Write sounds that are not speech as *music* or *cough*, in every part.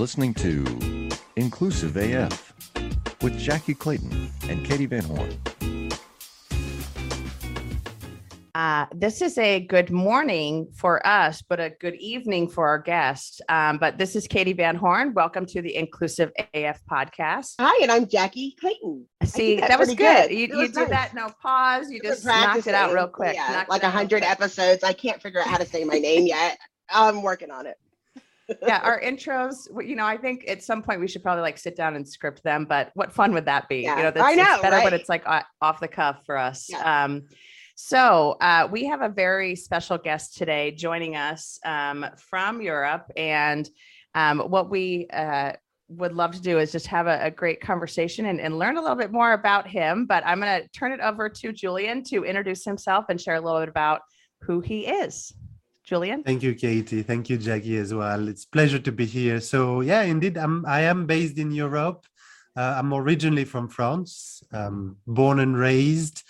listening to Inclusive AF with Jackie Clayton and Katie Van Horn. Uh, this is a good morning for us, but a good evening for our guests. Um, but this is Katie Van Horn. Welcome to the Inclusive AF podcast. Hi, and I'm Jackie Clayton. See, that that was good. good. You, It you was did nice. that, no pause. You just knocked it out real quick. Yeah, Knocked like a hundred episodes. I can't figure out how to say my name yet. I'm working on it. Yeah, our intros, you know, I think at some point we should probably like sit down and script them, but what fun would that be? Yeah, you know, that's I it's know, better when right? it's like off the cuff for us. Yeah. Um, so uh, we have a very special guest today joining us um, from Europe. And um, what we uh, would love to do is just have a, a great conversation and, and learn a little bit more about him. But I'm going to turn it over to Julien to introduce himself and share a little bit about who he is. Julien? Thank you, Katie. Thank you, Jackie, as well. It's pleasure to be here. So, yeah, indeed, I'm I am based in Europe. Uh, I'm originally from France, um, born and raised,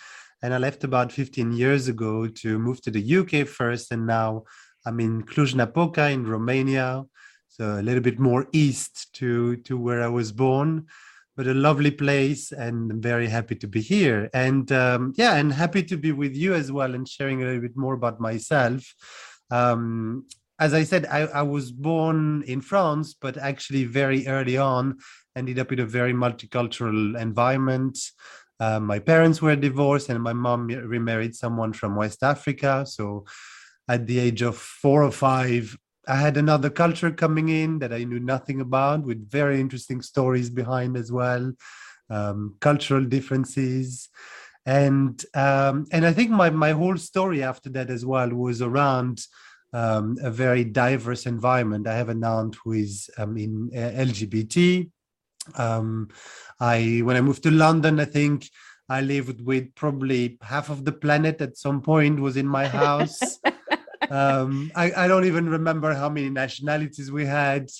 and I left about 15 years ago to move to the UK first, and now I'm in Cluj-Napoca in Romania, so a little bit more east to to where I was born. But a lovely place, and I'm very happy to be here. And um, yeah, and happy to be with you as well, and sharing a little bit more about myself um, as I said, I, I was born in France, but actually very early on ended up in a very multicultural environment. Uh, my parents were divorced, and my mom remarried someone from West Africa. So, at the age of four or five, I had another culture coming in that I knew nothing about, with very interesting stories behind as well, um, cultural differences and um, and I think my my whole story after that as well was around um, a very diverse environment. I have an aunt who is um, in uh, LGBT. Um, I when I moved to London, I think I lived with probably half of the planet at some point was in my house. *laughs* um, I, I don't even remember how many nationalities we had.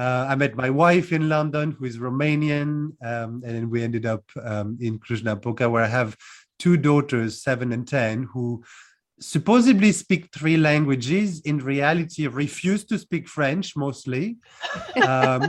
Uh, I met my wife in London, who is Romanian, um, and then we ended up um, in Cluj-Napoca, where I have two daughters, seven and ten, who supposedly speak three languages. In reality, refuse to speak French mostly, *laughs* um,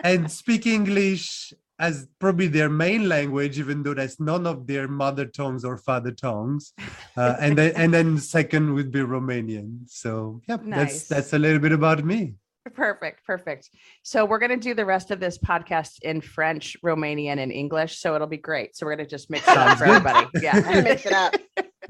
and speak English as probably their main language, even though that's none of their mother tongues or father tongues. Uh, and then and then second would be Romanian. So yeah, Nice. that's that's a little bit about me. Perfect, perfect. So we're going to do the rest of this podcast in French, Romanian, and English. So it'll be great. So we're going to just mix it up for everybody. Yeah. gonna mix it up.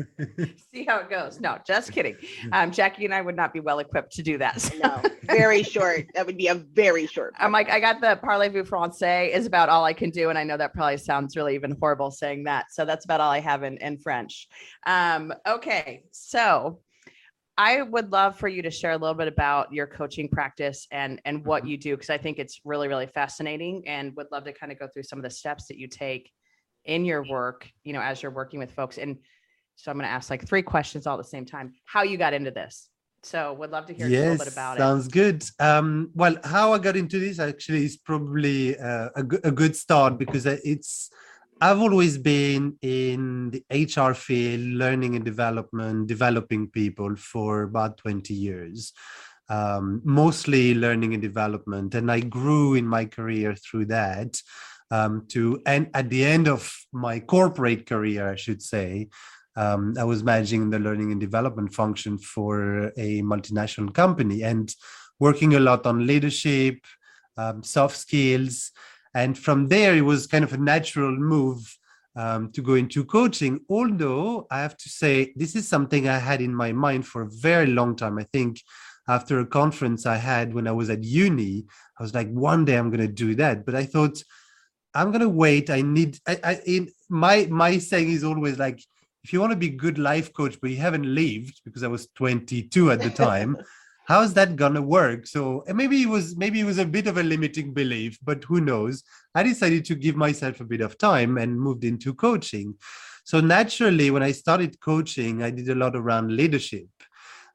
*laughs* See how it goes. No, just kidding. Um, Jackie and I would not be well equipped to do that. So No, very short. That would be a very short. I'm like, I got the parlez-vous français is about all I can do. And I know that probably sounds really even horrible saying that. So that's about all I have in, in French. Um, okay. So I would love for you to share a little bit about your coaching practice and and what Mhm. you do because I think it's really really fascinating and would love to kind of go through some of the steps that you take in your work, you know, as you're working with folks. And so I'm going to ask like three questions all at the same time. How you got into this? So would love to hear a little bit about it. sounds good. Um, well, how I got into this actually is probably uh, a, a good start because it's I've always been in the HR field, learning and development, developing people for about 20 years, um, mostly learning and development. And I grew in my career through that. Um, to and at the end of my corporate career, I should say, um, I was managing the learning and development function for a multinational company and working a lot on leadership, um, soft skills. And from there, it was kind of a natural move um, to go into coaching. Although I have to say, this is something I had in my mind for a very long time. I think after a conference I had when I was at uni, I was like, one day I'm going to do that. But I thought, I'm going to wait. I need, I, I, in my, my saying is always like, if you want to be good life coach, but you haven't lived because I was 22 at the time, *laughs* how's that gonna work? So maybe it was maybe it was a bit of a limiting belief, but who knows? I decided to give myself a bit of time and moved into coaching. So naturally, when I started coaching, I did a lot around leadership.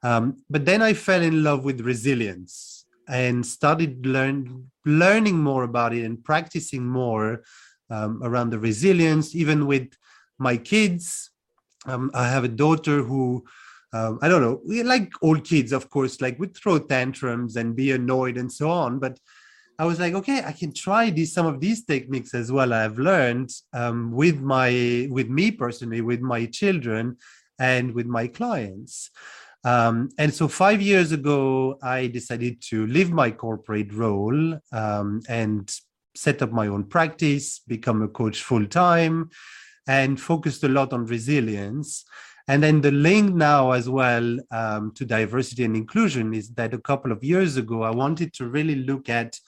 Um, but then I fell in love with resilience and started learn, learning more about it and practicing more um, around the resilience, even with my kids. Um, I have a daughter who, um, I don't know, we like old kids, of course, like would throw tantrums and be annoyed and so on. But I was like, okay, I can try these some of these techniques as well. I've learned um, with my with me personally, with my children, and with my clients. Um, and so five years ago, I decided to leave my corporate role um, and set up my own practice, become a coach full time, and focused a lot on resilience. And then the link now as well um, to diversity and inclusion is that a couple of years ago, I wanted to really look at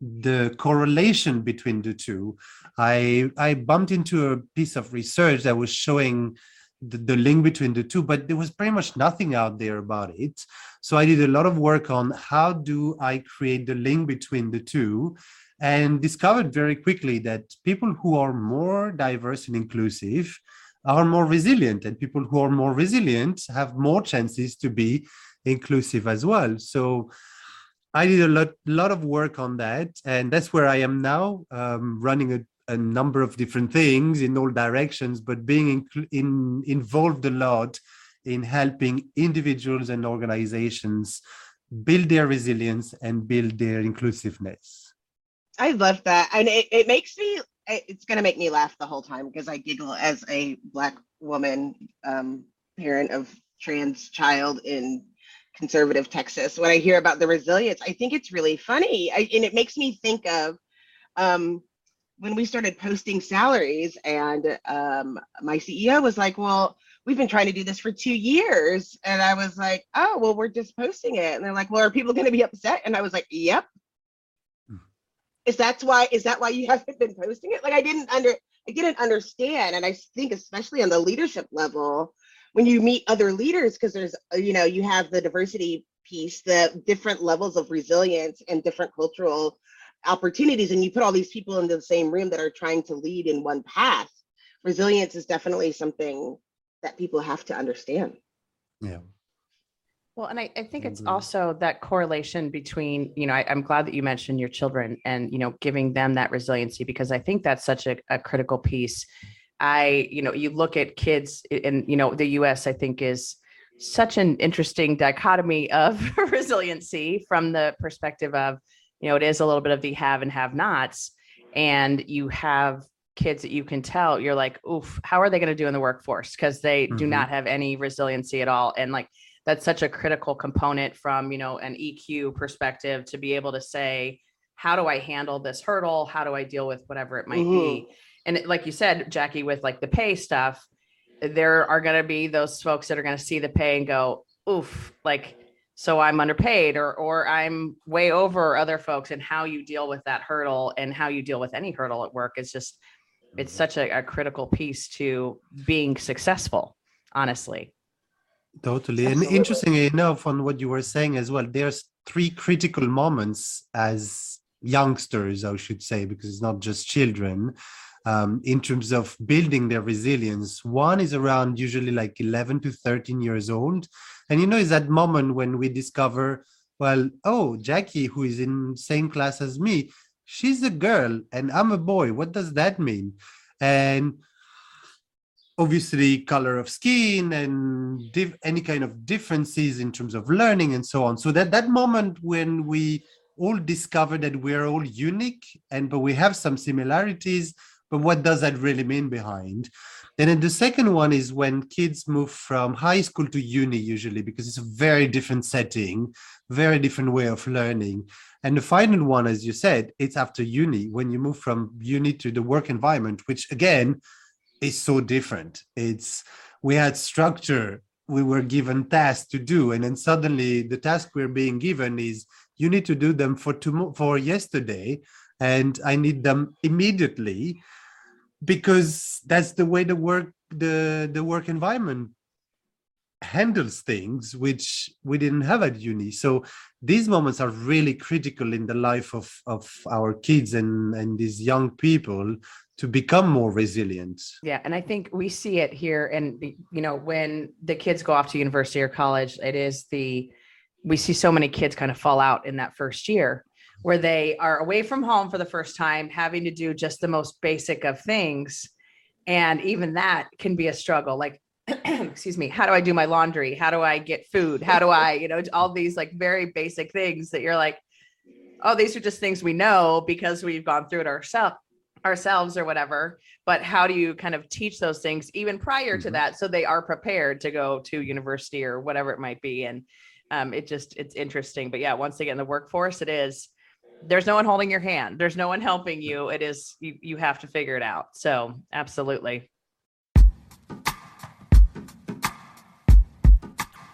the correlation between the two. I, I bumped into a piece of research that was showing the, the link between the two, but there was pretty much nothing out there about it. So I did a lot of work on how do I create the link between the two and discovered very quickly that people who are more diverse and inclusive are more resilient and people who are more resilient have more chances to be inclusive as well so i did a lot, lot of work on that and that's where i am now um, running a, a, number of different things in all directions but being in, in, involved a lot in helping individuals and organizations build their resilience and build their inclusiveness I love that. And it, it makes me, it's going to make me laugh the whole time because I giggle as a Black woman, um, parent of trans child in conservative Texas. When I hear about the resilience, I think it's really funny. I, and it makes me think of um, when we started posting salaries, and um, my CEO was like, Well, we've been trying to do this for two years. And I was like, Oh, well, we're just posting it. And they're like, Well, are people going to be upset? And I was like, Yep is that's why is that why you *laughs* haven't been posting it? Like i didn't under i didn't understand and i think especially on the leadership level when you meet other leaders because there's you know you have the diversity piece the different levels of resilience and different cultural opportunities and you put all these people into the same room that are trying to lead in one path resilience is definitely something that people have to understand. Yeah well, and I, I think it's also that correlation between, you know, I, am glad that you mentioned your children and, you know, giving them that resiliency because I think that's such a, a critical piece. I, you know, you look at kids in, you know, the US, I think is such an interesting dichotomy of *laughs* resiliency from the perspective of, you know, it is a little bit of the have and have nots. And you have kids that you can tell, you're like, oof, how are they going to do in the workforce? Because they mm-hmm. do not have any resiliency at all. And like, that's such a critical component from you know an eq perspective to be able to say how do i handle this hurdle how do i deal with whatever it might mm-hmm. be and like you said jackie with like the pay stuff there are going to be those folks that are going to see the pay and go oof like so i'm underpaid or or i'm way over other folks and how you deal with that hurdle and how you deal with any hurdle at work is just it's mm-hmm. such a, a critical piece to being successful honestly Totally. Absolutely. And interestingly enough, on what you were saying as well, there's three critical moments as youngsters, I should say, because it's not just children, um, in terms of building their resilience. One is around usually like 11 to 13 years old. And you know, is that moment when we discover, well, oh, Jackie, who is in same class as me, she's a girl and I'm a boy. What does that mean? And obviously color of skin and any kind of differences in terms of learning and so on. So that that moment when we all discover that we're all unique and but we have some similarities but what does that really mean behind? And then the second one is when kids move from high school to uni usually because it's a very different setting very different way of learning. And the final one as you said it's after uni when you move from uni to the work environment which again is so different. It's we had structure, we were given tasks to do, and then suddenly the task we're being given is you need to do them for tomorrow for yesterday, and I need them immediately because that's the way the work the the work environment handles things which we didn't have at uni so these moments are really critical in the life of of our kids and and these young people to become more resilient. Yeah, and I think we see it here and you know when the kids go off to university or college it is the we see so many kids kind of fall out in that first year where they are away from home for the first time having to do just the most basic of things. And even that can be a struggle like *clears throat* excuse me how do i do my laundry? How do i get food? How do i you know all these like very basic things that you're like oh, these are just things we know because we've gone through it ourselves ourselves or whatever but how do you kind of teach those things even prior to Mhm. that so they are prepared to go to university or whatever it might be? And um, it just it's interesting but yeah once again the workforce it is there's no one holding your hand. There's no one helping you. It is you, you have to figure it out. So absolutely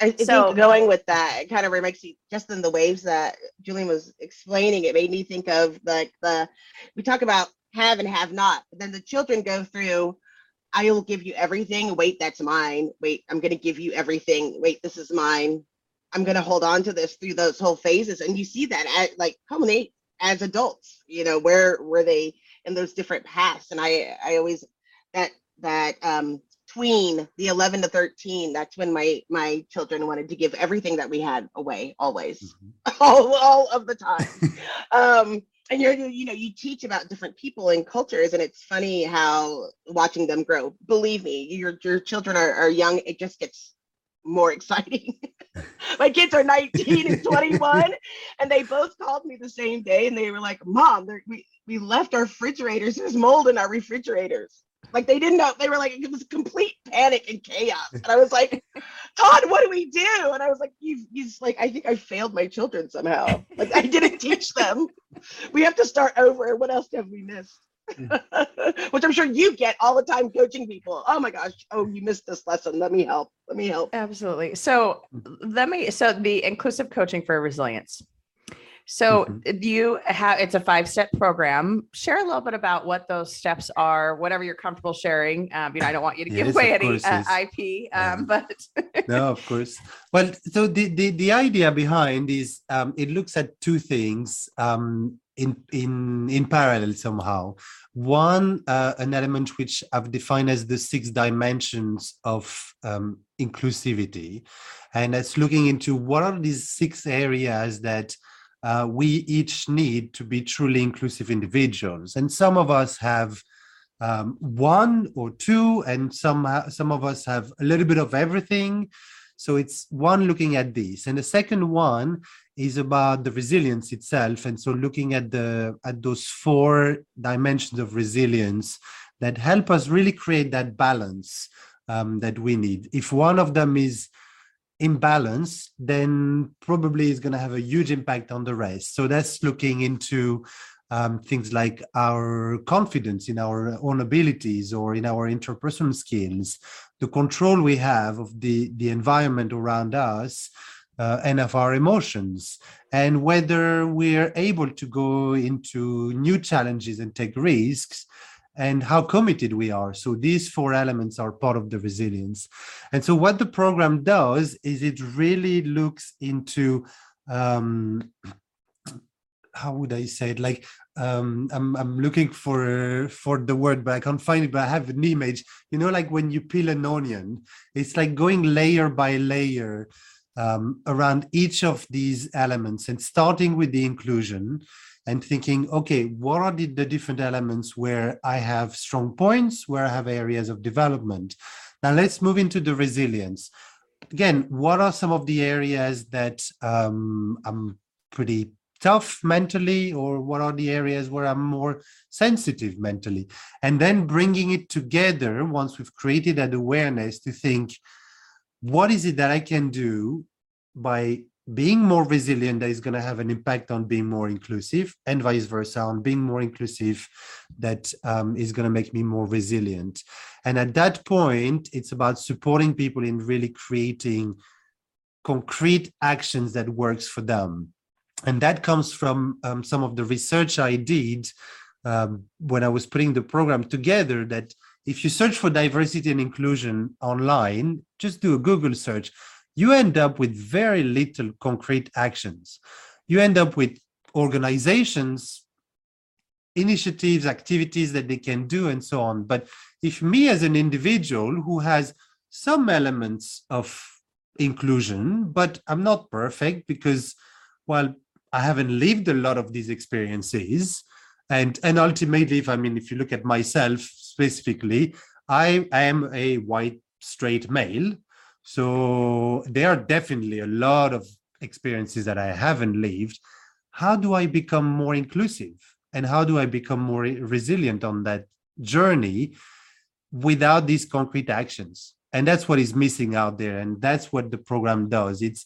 I, So- think going with that, it kind of makes you just in the waves that Julien was explaining. It made me think of like the we talk about have and have not, but then the children go through. I will give you everything. Wait, that's mine. Wait, I'm going to give you everything. Wait, this is mine. I'm going to hold on to this through those whole phases, and you see that at like culminate as adults. You know where were they in those different paths? And I I always that that um tween the 11 to 13 that's when my my children wanted to give everything that we had away always. Mhm. *laughs* all, all of the time. *laughs* Um and you're you know you teach about different people and cultures and it's funny how watching them grow. Believe me your your children are, are young it just gets more *laughs* exciting. My kids are 19 and 21 and they both called me the same day and they were like mom we, we left our refrigerators there's mold in our refrigerators like they didn't know they were like it was complete panic and chaos. And i was like todd what do we do? And i was like you he's like i think i failed my children somehow. Like i didn't *laughs* teach them. We have to start over. What else have we missed? Mm. *laughs* Which i'm sure you get all the time coaching people. Oh my gosh. Oh you missed this lesson. Let me help. Let me help. Absolutely. So let me so the inclusive coaching for resilience. So Mhm. you have it's a five step program. Share a little bit about what those steps are, whatever you're comfortable sharing. Um, you know, I don't want you to *laughs* give Yes, away any uh. IP, um, but *laughs* no, of course. Well, so the, the, the idea behind is um, it looks at two things um, in in in parallel somehow. One, uh, an element which I've defined as the six dimensions of um, inclusivity, and that's looking into what are these six areas that uh, we each need to be truly inclusive individuals. And some of us have um, one or two, and some ha- some of us have a little bit of everything. So it's one looking at this, and the second one is about the resilience itself, and so looking at the at those four dimensions of resilience that help us really create that balance um, that we need. If one of them is imbalance, then probably it's going to have a huge impact on the race. So that's looking into um, things like our confidence in our own abilities or in our interpersonal skills, the control we have of the, the environment around us. Uh, and of our emotions, and whether we're able to go into new challenges and take risks, and how committed we are. So, these four elements are part of the resilience. And so, what the program does is it really looks into um, how would I say it? Like um, I'm I'm looking for for the word, but I can't find it. But I have an image. You know, like when you peel an onion, it's like going layer by layer um, around each of these elements, and starting with the inclusion, and thinking, okay, what are the, the different elements where I have strong points, where I have areas of development. Now let's move into the resilience. Again, what are some of the areas that um, I'm pretty tough mentally or what are the areas where i'm more sensitive mentally and then bringing it together once we've created that awareness to think what is it that i can do by being more resilient that is going to have an impact on being more inclusive and vice versa on being more inclusive that um, is going to make me more resilient and at that point it's about supporting people in really creating concrete actions that works for them and that comes from um, some of the research I did um, when I was putting the program together. That if you search for diversity and inclusion online, just do a Google search, you end up with very little concrete actions. You end up with organizations initiatives, activities that they can do, and so on. But if me as an individual who has some elements of inclusion, but I'm not perfect because, well, I haven't lived a lot of these experiences. And and ultimately, if I mean, if you look at myself specifically, I, am a white straight male. So there are definitely a lot of experiences that I haven't lived. How do I become more inclusive? And how do I become more resilient on that journey without these concrete actions? And that's what is missing out there. And that's what the program does. It's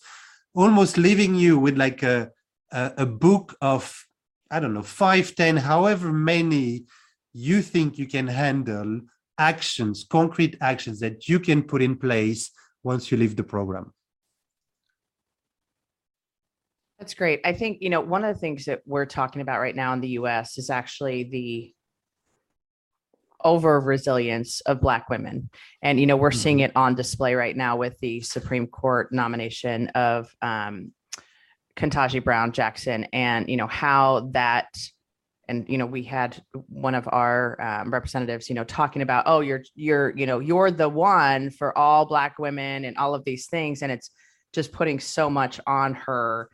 almost leaving you with like a, a, a book of, I don't know, five, ten, however many you think you can handle actions, concrete actions that you can put in place once you leave the program. That's great. I think, you know, one of the things that we're talking about right now in the US is actually the over resilience of black women and you know we're mm-hmm. seeing it on display right now with the supreme court nomination of um Ketanji Brown Jackson and you know how that and you know we had one of our um, representatives you know talking about oh you're you're you know you're the one for all black women and all of these things and it's just putting so much on her.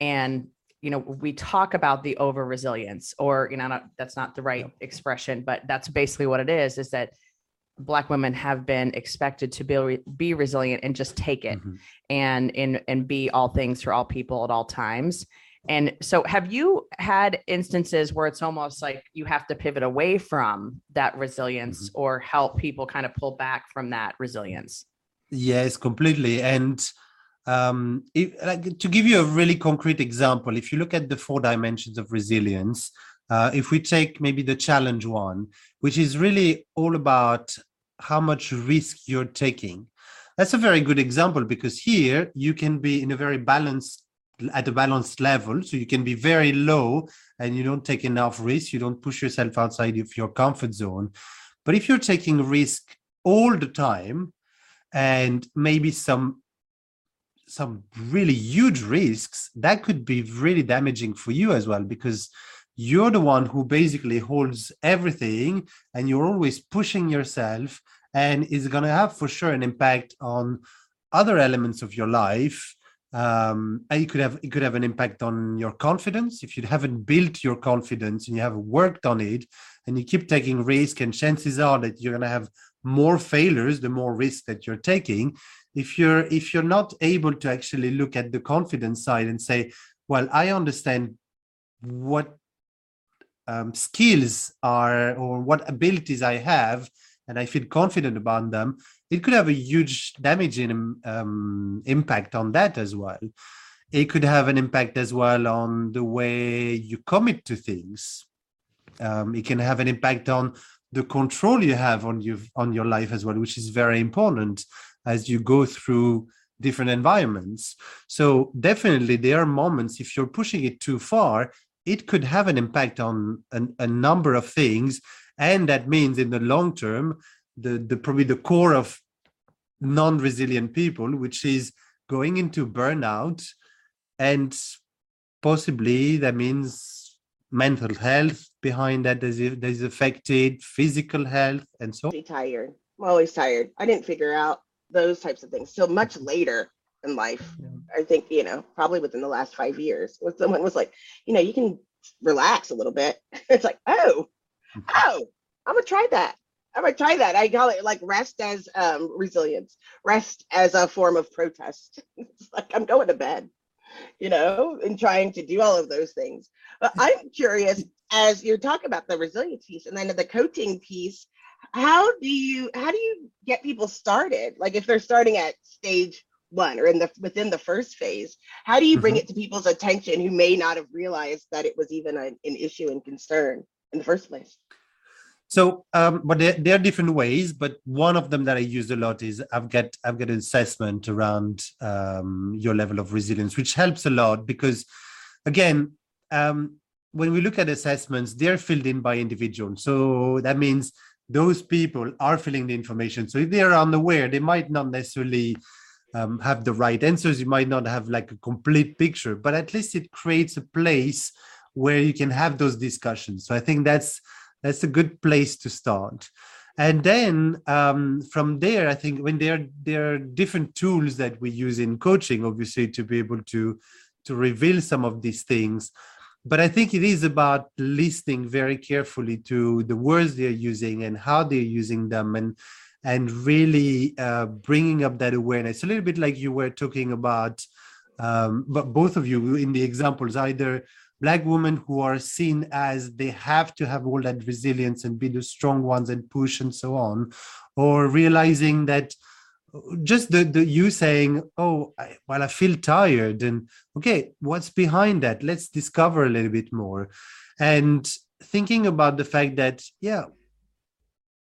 And you know we talk about the over resilience or you know not, that's not the right expression but that's basically what it is is that black women have been expected to be be resilient and just take it mm-hmm. and and and be all things for all people at all times and so, have you had instances where it's almost like you have to pivot away from that resilience mm-hmm. or help people kind of pull back from that resilience? Yes, completely. And um, if, like, to give you a really concrete example, if you look at the four dimensions of resilience, uh, if we take maybe the challenge one, which is really all about how much risk you're taking, that's a very good example because here you can be in a very balanced at a balanced level. So you can be very low and you don't take enough risk. You don't push yourself outside of your comfort zone. But if you're taking risk all the time and maybe some some really huge risks that could be really damaging for you as well because you're the one who basically holds everything and you're always pushing yourself and is going to have for sure an impact on other elements of your life um, and it could have it could have an impact on your confidence. If you haven't built your confidence and you haven't worked on it and you keep taking risk and chances are that you're going to have more failures the more risk that you're taking if you're if you're not able to actually look at the confidence side and say well i understand what um, skills are or what abilities i have and i feel confident about them it could have a huge damaging um, impact on that as well. It could have an impact as well on the way you commit to things. Um, it can have an impact on the control you have on you on your life as well, which is very important as you go through different environments. So definitely there are moments if you're pushing it too far, it could have an impact on an, a number of things, and that means in the long term the, the probably the core of non-resilient people, which is going into burnout, and possibly that means mental health behind that is is affected, physical health, and so. Tired. I'm always tired. I didn't figure out those types of things till much later in life. Yeah. I think you know probably within the last five years, when someone was like, you know, you can relax a little bit. *laughs* It's like, oh, mm-hmm. oh, I'm gonna try that. I'm gonna try that. I call it like rest as um, resilience, rest as a form of protest. *laughs* it's like I'm going to bed, you know, and trying to do all of those things. But I'm curious as you're talking about the resilience piece and then the coaching piece. How do you how do you get people started? Like if they're starting at stage one or in the within the first phase, how do you bring mm-hmm. it to people's attention who may not have realized that it was even a, an issue and concern in the first place? So, um, but there, there, are different ways. But one of them that I use a lot is I've got I've got an assessment around um, your level of resilience, which helps a lot because, again, um, when we look at assessments, they're filled in by individuals. So that means those people are filling the information. So if they are unaware, they might not necessarily um, have the right answers. You might not have like a complete picture, but at least it creates a place where you can have those discussions so i think that's that's a good place to start. And then um, from there i think when there there are different tools that we use in coaching obviously to be able to to reveal some of these things. But i think it is about listening very carefully to the words they're using and how they're using them and and really uh, bringing up that awareness. A little bit like you were talking about um, but both of you in the examples either black women who are seen as they have to have all that resilience and be the strong ones and push and so on or realizing that uh, just the, the you saying oh I, well i feel tired and okay what's behind that? Let's discover a little bit more. And thinking about the fact that yeah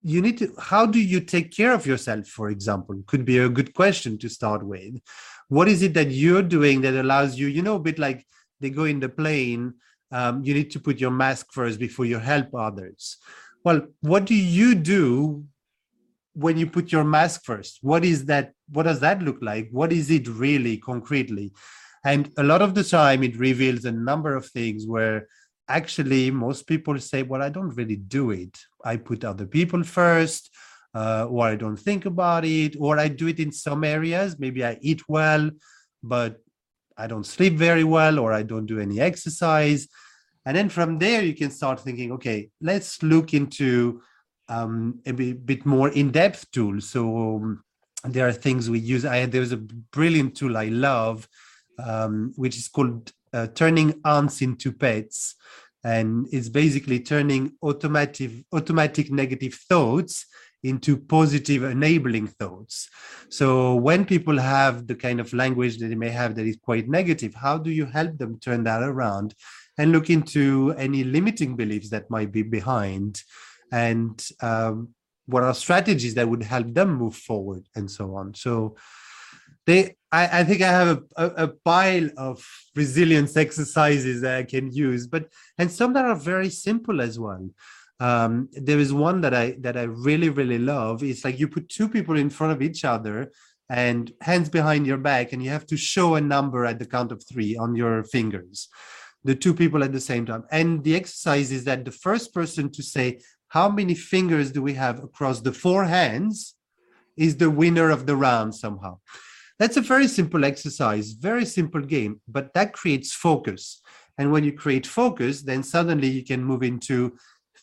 you need to how do you take care of yourself for example could be a good question to start with. What is it that you're doing that allows you you know a bit like they go in the plane um, you need to put your mask first before you help others. Well what do you do when you put your mask first? What is that what does that look like? What is it really concretely? And a lot of the time it reveals a number of things where actually most people say well i don't really do it. I put other people first uh, or i don't think about it or i do it in some areas. Maybe i eat well but i don't sleep very well or i don't do any exercise and then from there you can start thinking okay let's look into um, a bit, more in-depth tools. So um, there are things we use. I there's a brilliant tool I love, um, which is called uh, turning ants into pets, and it's basically turning automatic automatic negative thoughts into positive enabling thoughts. So when people have the kind of language that they may have that is quite negative, how do you help them turn that around and look into any limiting beliefs that might be behind? and um, what are strategies that would help them move forward and so on so they I, I think i have a, a, a, pile of resilience *laughs* exercises that i can use but and some that are very simple as well um, there is one that i that i really really love it's like you put two people in front of each other and hands behind your back and you have to show a number at the count of three on your fingers the two people at the same time and the exercise is that the first person to say how many fingers do we have across the four hands is the winner of the round somehow. That's a very simple exercise, very simple game, but that creates focus. And when you create focus, then suddenly you can move into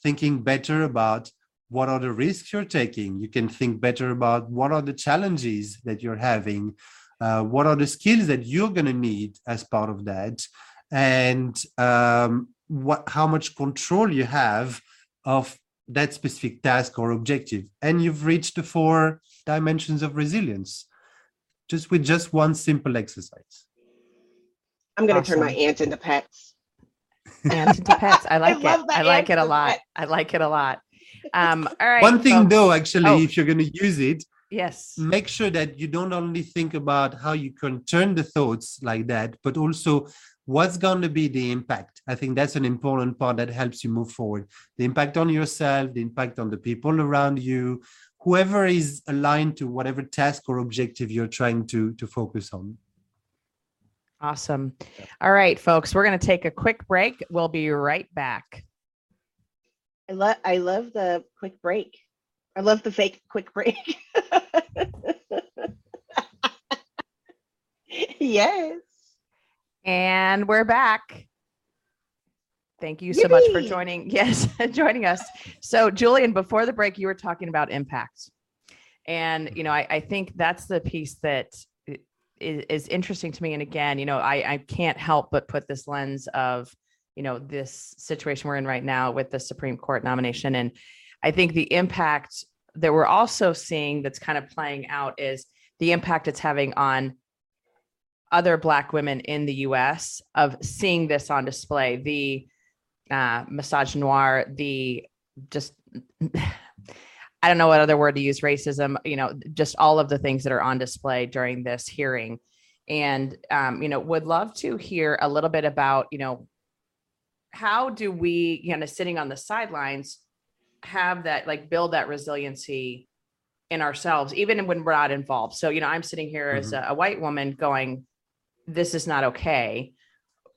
thinking better about what are the risks you're taking. You can think better about what are the challenges that you're having, uh, what are the skills that you're going to need as part of that, and um, what how much control you have of that specific task or objective and you've reached the four dimensions of resilience just with just one simple exercise i'm going to awesome. turn my ants into pets ants into pets. I *laughs* like I it i like it a lot. Pet. i like it a lot. Um all right one thing folks. though actually oh. if you're going to use it yes. make sure that you don't only think about how you can turn the thoughts like that but also what's going to be the impact. I think that's an important part that helps you move forward. The impact on yourself the impact on the people around you whoever is aligned to whatever task or objective you're trying to to focus on awesome all right folks we're going to take a quick break we'll be right back i love i love the quick break i love the fake quick break *laughs* yes and we're back. Thank you so Yippee! much for joining. *laughs* Yes, *laughs* joining us. So, Julien, before the break, you were talking about impacts. And, you know, I, I think that's the piece that is, is, interesting to me. And again, you know, I, I can't help but put this lens of, you know, this situation we're in right now with the Supreme Court nomination. And I think the impact that we're also seeing that's kind of playing out is the impact it's having on other black women in the US of seeing this on display the uh, misogynoir the just I don't know what other word to use racism you know just all of the things that are on display during this hearing. And um, you know would love to hear a little bit about you know how do we you know sitting on the sidelines have that like build that resiliency in ourselves even when we're not involved? So you know i'm sitting here mm-hmm. as a, a white woman going this is not okay.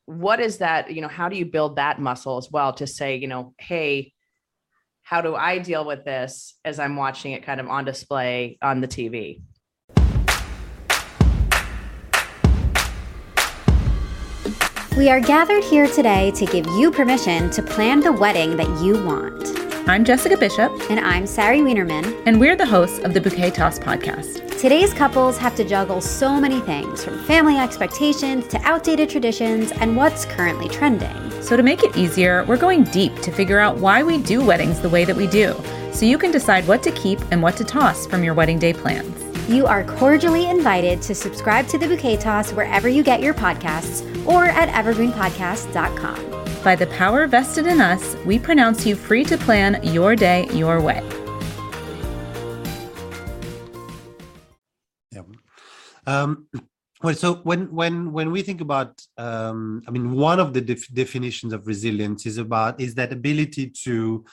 What is that you know how do you build that muscle as well to say you know hey how do i deal with this as i'm watching it kind of on display on the tv We are gathered here today to give you permission to plan the wedding that you want. I'm Jessica Bishop, And I'm Sari Wienerman. and we're the hosts of the Bouquet Toss podcast. Today's couples have to juggle so many things from family expectations to outdated traditions and what's currently trending. So, to make it easier, we're going deep to figure out why we do weddings the way that we do, so you can decide what to keep and what to toss from your wedding day plans. You are cordially invited to subscribe to the Bouquet Toss wherever you get your podcasts or at evergreenpodcast.com. By the power vested in us, we pronounce you free to plan your day your way. Yeah. Um, well, so when when when we think about, um, I mean, one of the def- definitions of resilience is about is that ability to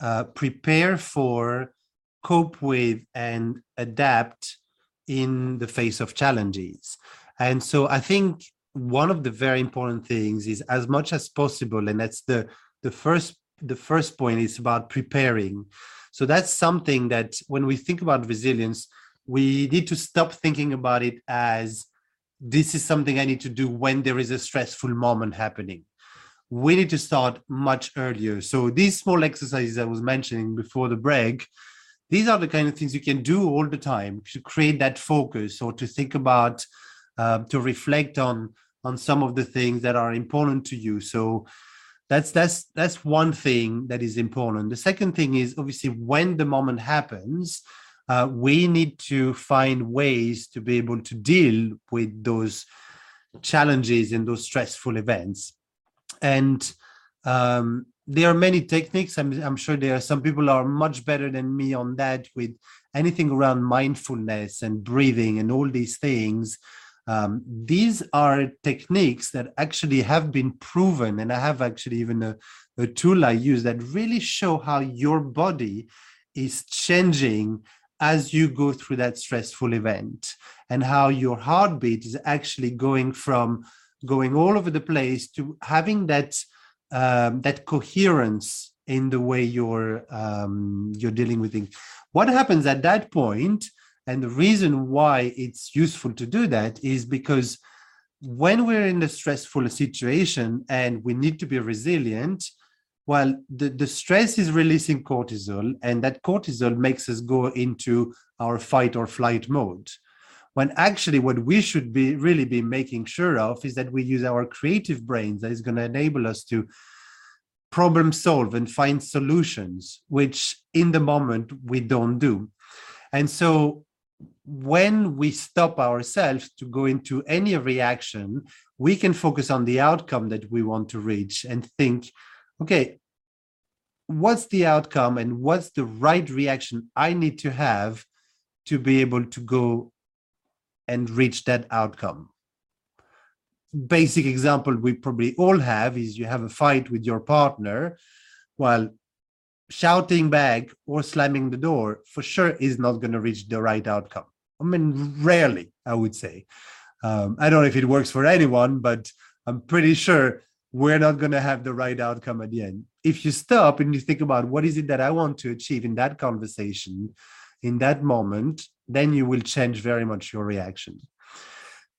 uh, prepare for, cope with, and adapt in the face of challenges. And so I think one of the very important things is as much as possible, and that's the the first the first point is about preparing. So that's something that when we think about resilience, we need to stop thinking about it as this is something I need to do when there is a stressful moment happening. We need to start much earlier. So these small exercises I was mentioning before the break, these are the kind of things you can do all the time to create that focus or to think about, uh, to reflect on on some of the things that are important to you. So that's that's that's one thing that is important. The second thing is obviously when the moment happens, uh, we need to find ways to be able to deal with those challenges and those stressful events. And um, there are many techniques. I'm, I'm sure there are some people are much better than me on that with anything around mindfulness and breathing and all these things. Um, these are techniques that actually have been proven, and I have actually even a, a tool I use that really show how your body is changing as you go through that stressful event and how your heartbeat is actually going from going all over the place to having that um, that coherence in the way you're um, you're dealing with things. What happens at that point, and the reason why it's useful to do that is because when we're in a stressful situation and we need to be resilient, well, the, the stress is releasing cortisol, and that cortisol makes us go into our fight or flight mode. When actually, what we should be really be making sure of is that we use our creative brains that is going to enable us to problem solve and find solutions, which in the moment we don't do. And so when we stop ourselves to go into any reaction, we can focus on the outcome that we want to reach and think, okay, what's the outcome and what's the right reaction I need to have to be able to go and reach that outcome? Basic example we probably all have is you have a fight with your partner. Well, shouting back or slamming the door for sure is not going to reach the right outcome. I mean, rarely, I would say. Um, I don't know if it works for anyone, but I'm pretty sure we're not going to have the right outcome at the end. If you stop and you think about what is it that I want to achieve in that conversation, in that moment, then you will change very much your reaction.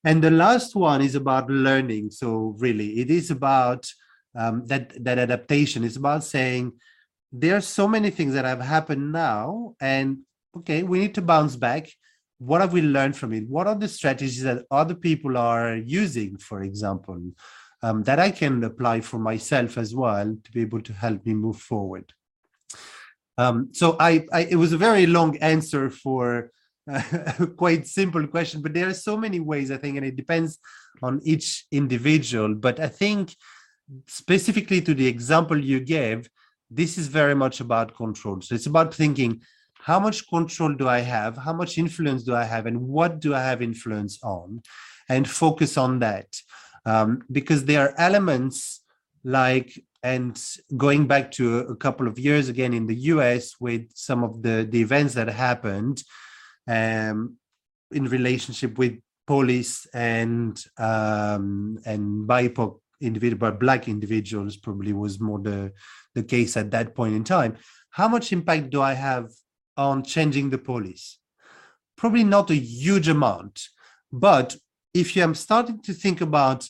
And the last one is about learning. So really, it is about um, that that adaptation. It's about saying there are so many things that have happened now, and okay, we need to bounce back. What have we learned from it? What are the strategies that other people are using, for example, um, that I can apply for myself as well to be able to help me move forward? Um, so I, I, it was a very long answer for *laughs* quite simple question, but there are so many ways I think, and it depends on each individual. But I think specifically to the example you gave, this is very much about control. So it's about thinking, how much control do I have? How much influence do I have? And what do I have influence on? And focus on that. Um, because there are elements like and going back to a, couple of years again in the US with some of the, the events that happened um, in relationship with police and um, and BIPOC individual, but black individuals probably was more the the case at that point in time. How much impact do I have on changing the police? Probably not a huge amount, but if you am starting to think about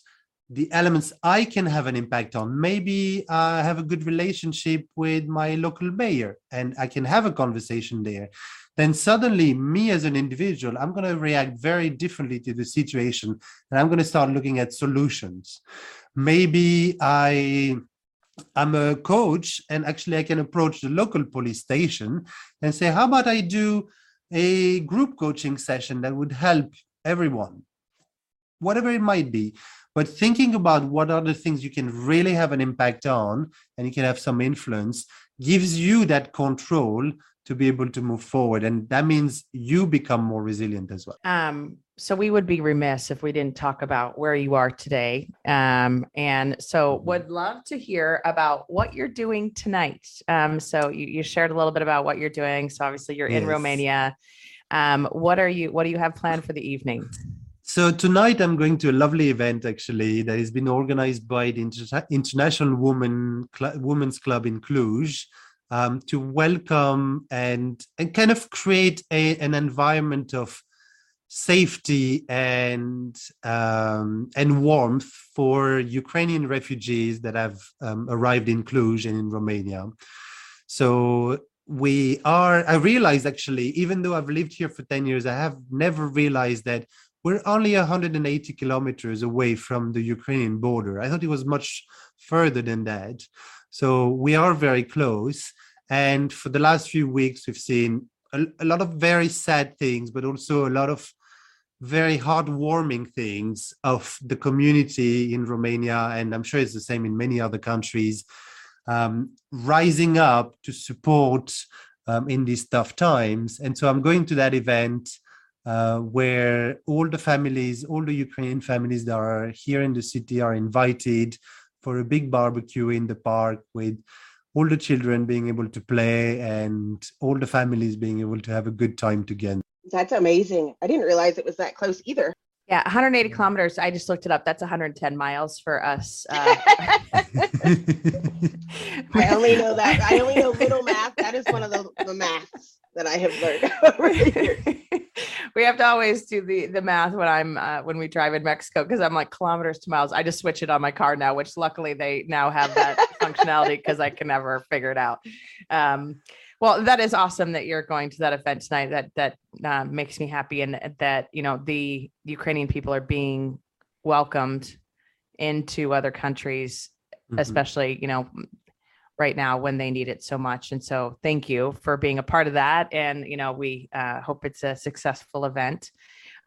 the elements I can have an impact on. Maybe I have a good relationship with my local mayor and I can have a conversation there. Then suddenly, me as an individual, I'm going to react very differently to the situation and I'm going to start looking at solutions. Maybe I I'm a coach and actually I can approach the local police station and say, how about I do a group coaching session that would help everyone, whatever it might be. But thinking about what are the things you can really have an impact on and you can have some influence gives you that control to be able to move forward. And that means you become more resilient as well. Um, so we would be remiss if we didn't talk about where you are today. Um, and so Mm-hmm. would love to hear about what you're doing tonight. Um, so you, you shared a little bit about what you're doing. So obviously you're in Romania. Um, what are you, what do you have planned for the evening? So tonight I'm going to a lovely event actually that has been organized by the Inter- International Women Cl- Women's Club in Cluj um, to welcome and and kind of create a, an environment of safety and um, and warmth for Ukrainian refugees that have um, arrived in Cluj and in Romania. So we are. I realized actually, even though I've lived here for ten years, I have never realized that we're only 180 kilometers away from the Ukrainian border. I thought it was much further than that. So we are very close. And for the last few weeks, we've seen a, a lot of very sad things, but also a lot of very heartwarming things of the community in Romania. And I'm sure it's the same in many other countries, um, rising up to support um, in these tough times. And so I'm going to that event uh, where all the families, all the Ukrainian families that are here in the city are invited for a big barbecue in the park with all the children being able to play and all the families being able to have a good time together. That's amazing. I didn't realize it was that close either. Yeah, 180 kilometers. I just looked it up. That's 110 miles for us. Uh, *laughs* I only know that. I only know little math. That is one of the, the maths that I have learned *laughs* over the years. *laughs* we have to always do the the math when I'm uh, when we drive in Mexico because I'm like kilometers to miles. I just switch it on my car now, which luckily they now have that functionality because I can never figure it out. Um, well, that is awesome that you're going to that event tonight. That that uh, makes me happy, and that you know the Ukrainian people are being welcomed into other countries, Mhm. especially you know right now when they need it so much. And so thank you for being a part of that. And, you know, we uh, hope it's a successful event.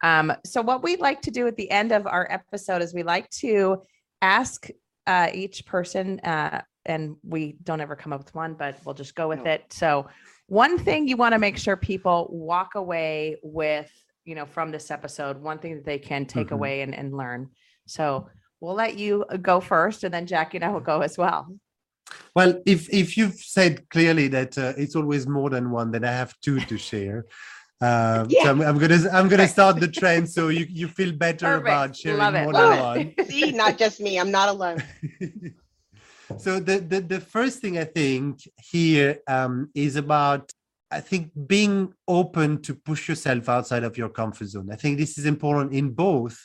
Um, so what we like to do at the end of our episode is we like to ask uh, each person, uh, and we don't ever come up with one, but we'll just go with No. it. So one thing you want to make sure people walk away with, you know, from this episode, one thing that they can take Mhm. away and, and learn. So we'll let you go first, and then Jackie and I will go as well. Well, if if you've said clearly that uh, it's always more than one, then I have two to *laughs* share. Um, Yeah. So I'm, I'm gonna I'm gonna start the trend so you you feel better Perfect. about sharing Love it. more Love than it. *laughs* one. See, not just me. I'm not alone. *laughs* so the, the the first thing I think here um, is about I think being open to push yourself outside of your comfort zone. I think this is important in both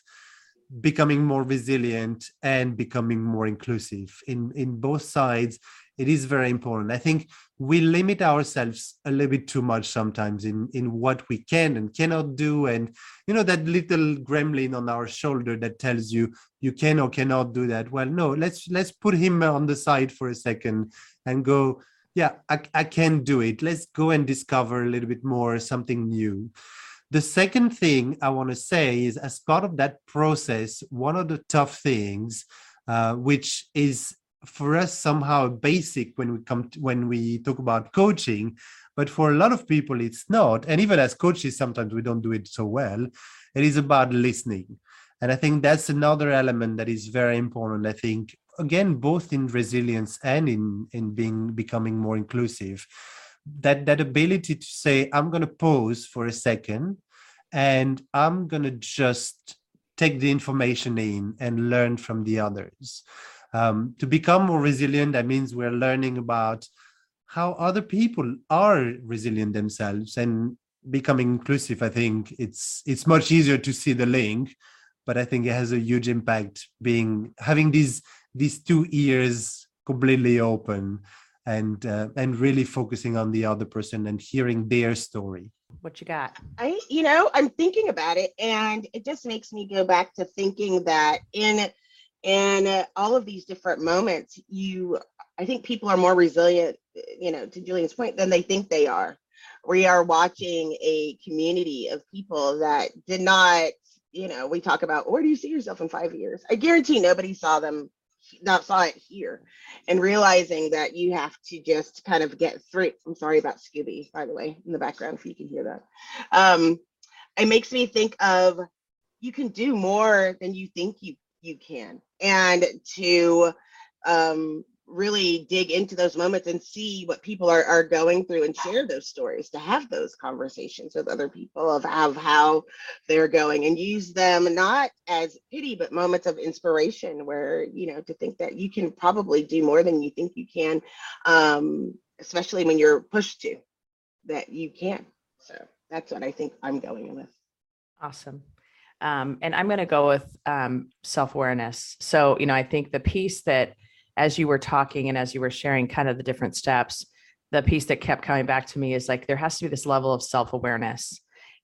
becoming more resilient and becoming more inclusive. In in both sides, it is very important. I think we limit ourselves a little bit too much sometimes in in what we can and cannot do, and you know that little gremlin on our shoulder that tells you you can or cannot do that. Well, no, let's let's put him on the side for a second and go. Yeah, I, I can do it. Let's go and discover a little bit more, something new. The second thing I want to say is, as part of that process, one of the tough things, uh, which is for us somehow basic when we come to, when we talk about coaching, but for a lot of people it's not. And even as coaches, sometimes we don't do it so well. It is about listening, and I think that's another element that is very important. I think again, both in resilience and in in being becoming more inclusive that that ability to say i'm going to pause for a second and i'm going to just take the information in and learn from the others. Um, to become more resilient, that means we're learning about how other people are resilient themselves and becoming inclusive. I think it's it's much easier to see the link, but I think it has a huge impact being having these these two ears completely open and uh, and really focusing on the other person and hearing their story what you got i you know i'm thinking about it and it just makes me go back to thinking that in in uh, all of these different moments you i think people are more resilient you know to Julien's point than they think they are. We are watching a community of people that did not you know we talk about where do you see yourself in five years? I guarantee nobody saw them not saw it here. And realizing that you have to just kind of get through i'm sorry about scooby by the way in the background if you can hear that. Um it makes me think of you can do more than you think you you can and to um really dig into those moments and see what people are, are going through and share those stories to have those conversations with other people of, how they're going and use them not as pity but moments of inspiration where you know to think that you can probably do more than you think you can um, especially when you're pushed to that you can so that's what i think i'm going with. Awesome um, and i'm going to go with um, self-awareness so you know i think the piece that as you were talking and as you were sharing kind of the different steps, the piece that kept coming back to me is like there has to be this level of self-awareness.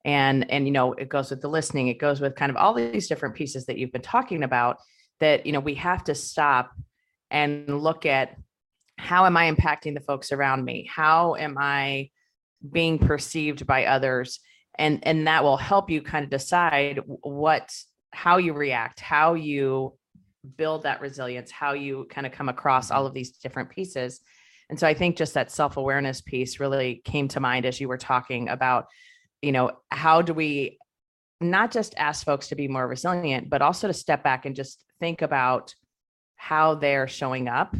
And and you know, it goes with the listening, it goes with kind of all these different pieces that you've been talking about that you know, we have to stop and look at how am I impacting the folks around me? How am I being perceived by others? And and that will help you kind of decide what how you react, how you build that resilience, how you kind of come across all of these different pieces. And so I think just that self awareness piece really came to mind as you were talking about, you know, how do we not just ask folks to be more resilient, but also to step back and just think about how they're showing up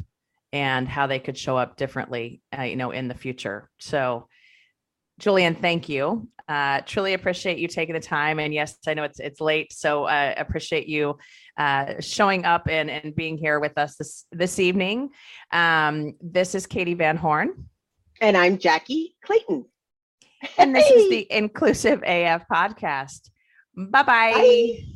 and how they could show up differently, uh, you know, in the future. So, Julien, thank you. Uh, truly appreciate you taking the time. And yes, I know it's it's late, so uh, appreciate you uh, showing up and, and being here with us this this evening. Um, this is Katie Van Horn, and I'm Jackie Clayton, and this is the Inclusive AF podcast. Bye-bye. bye bye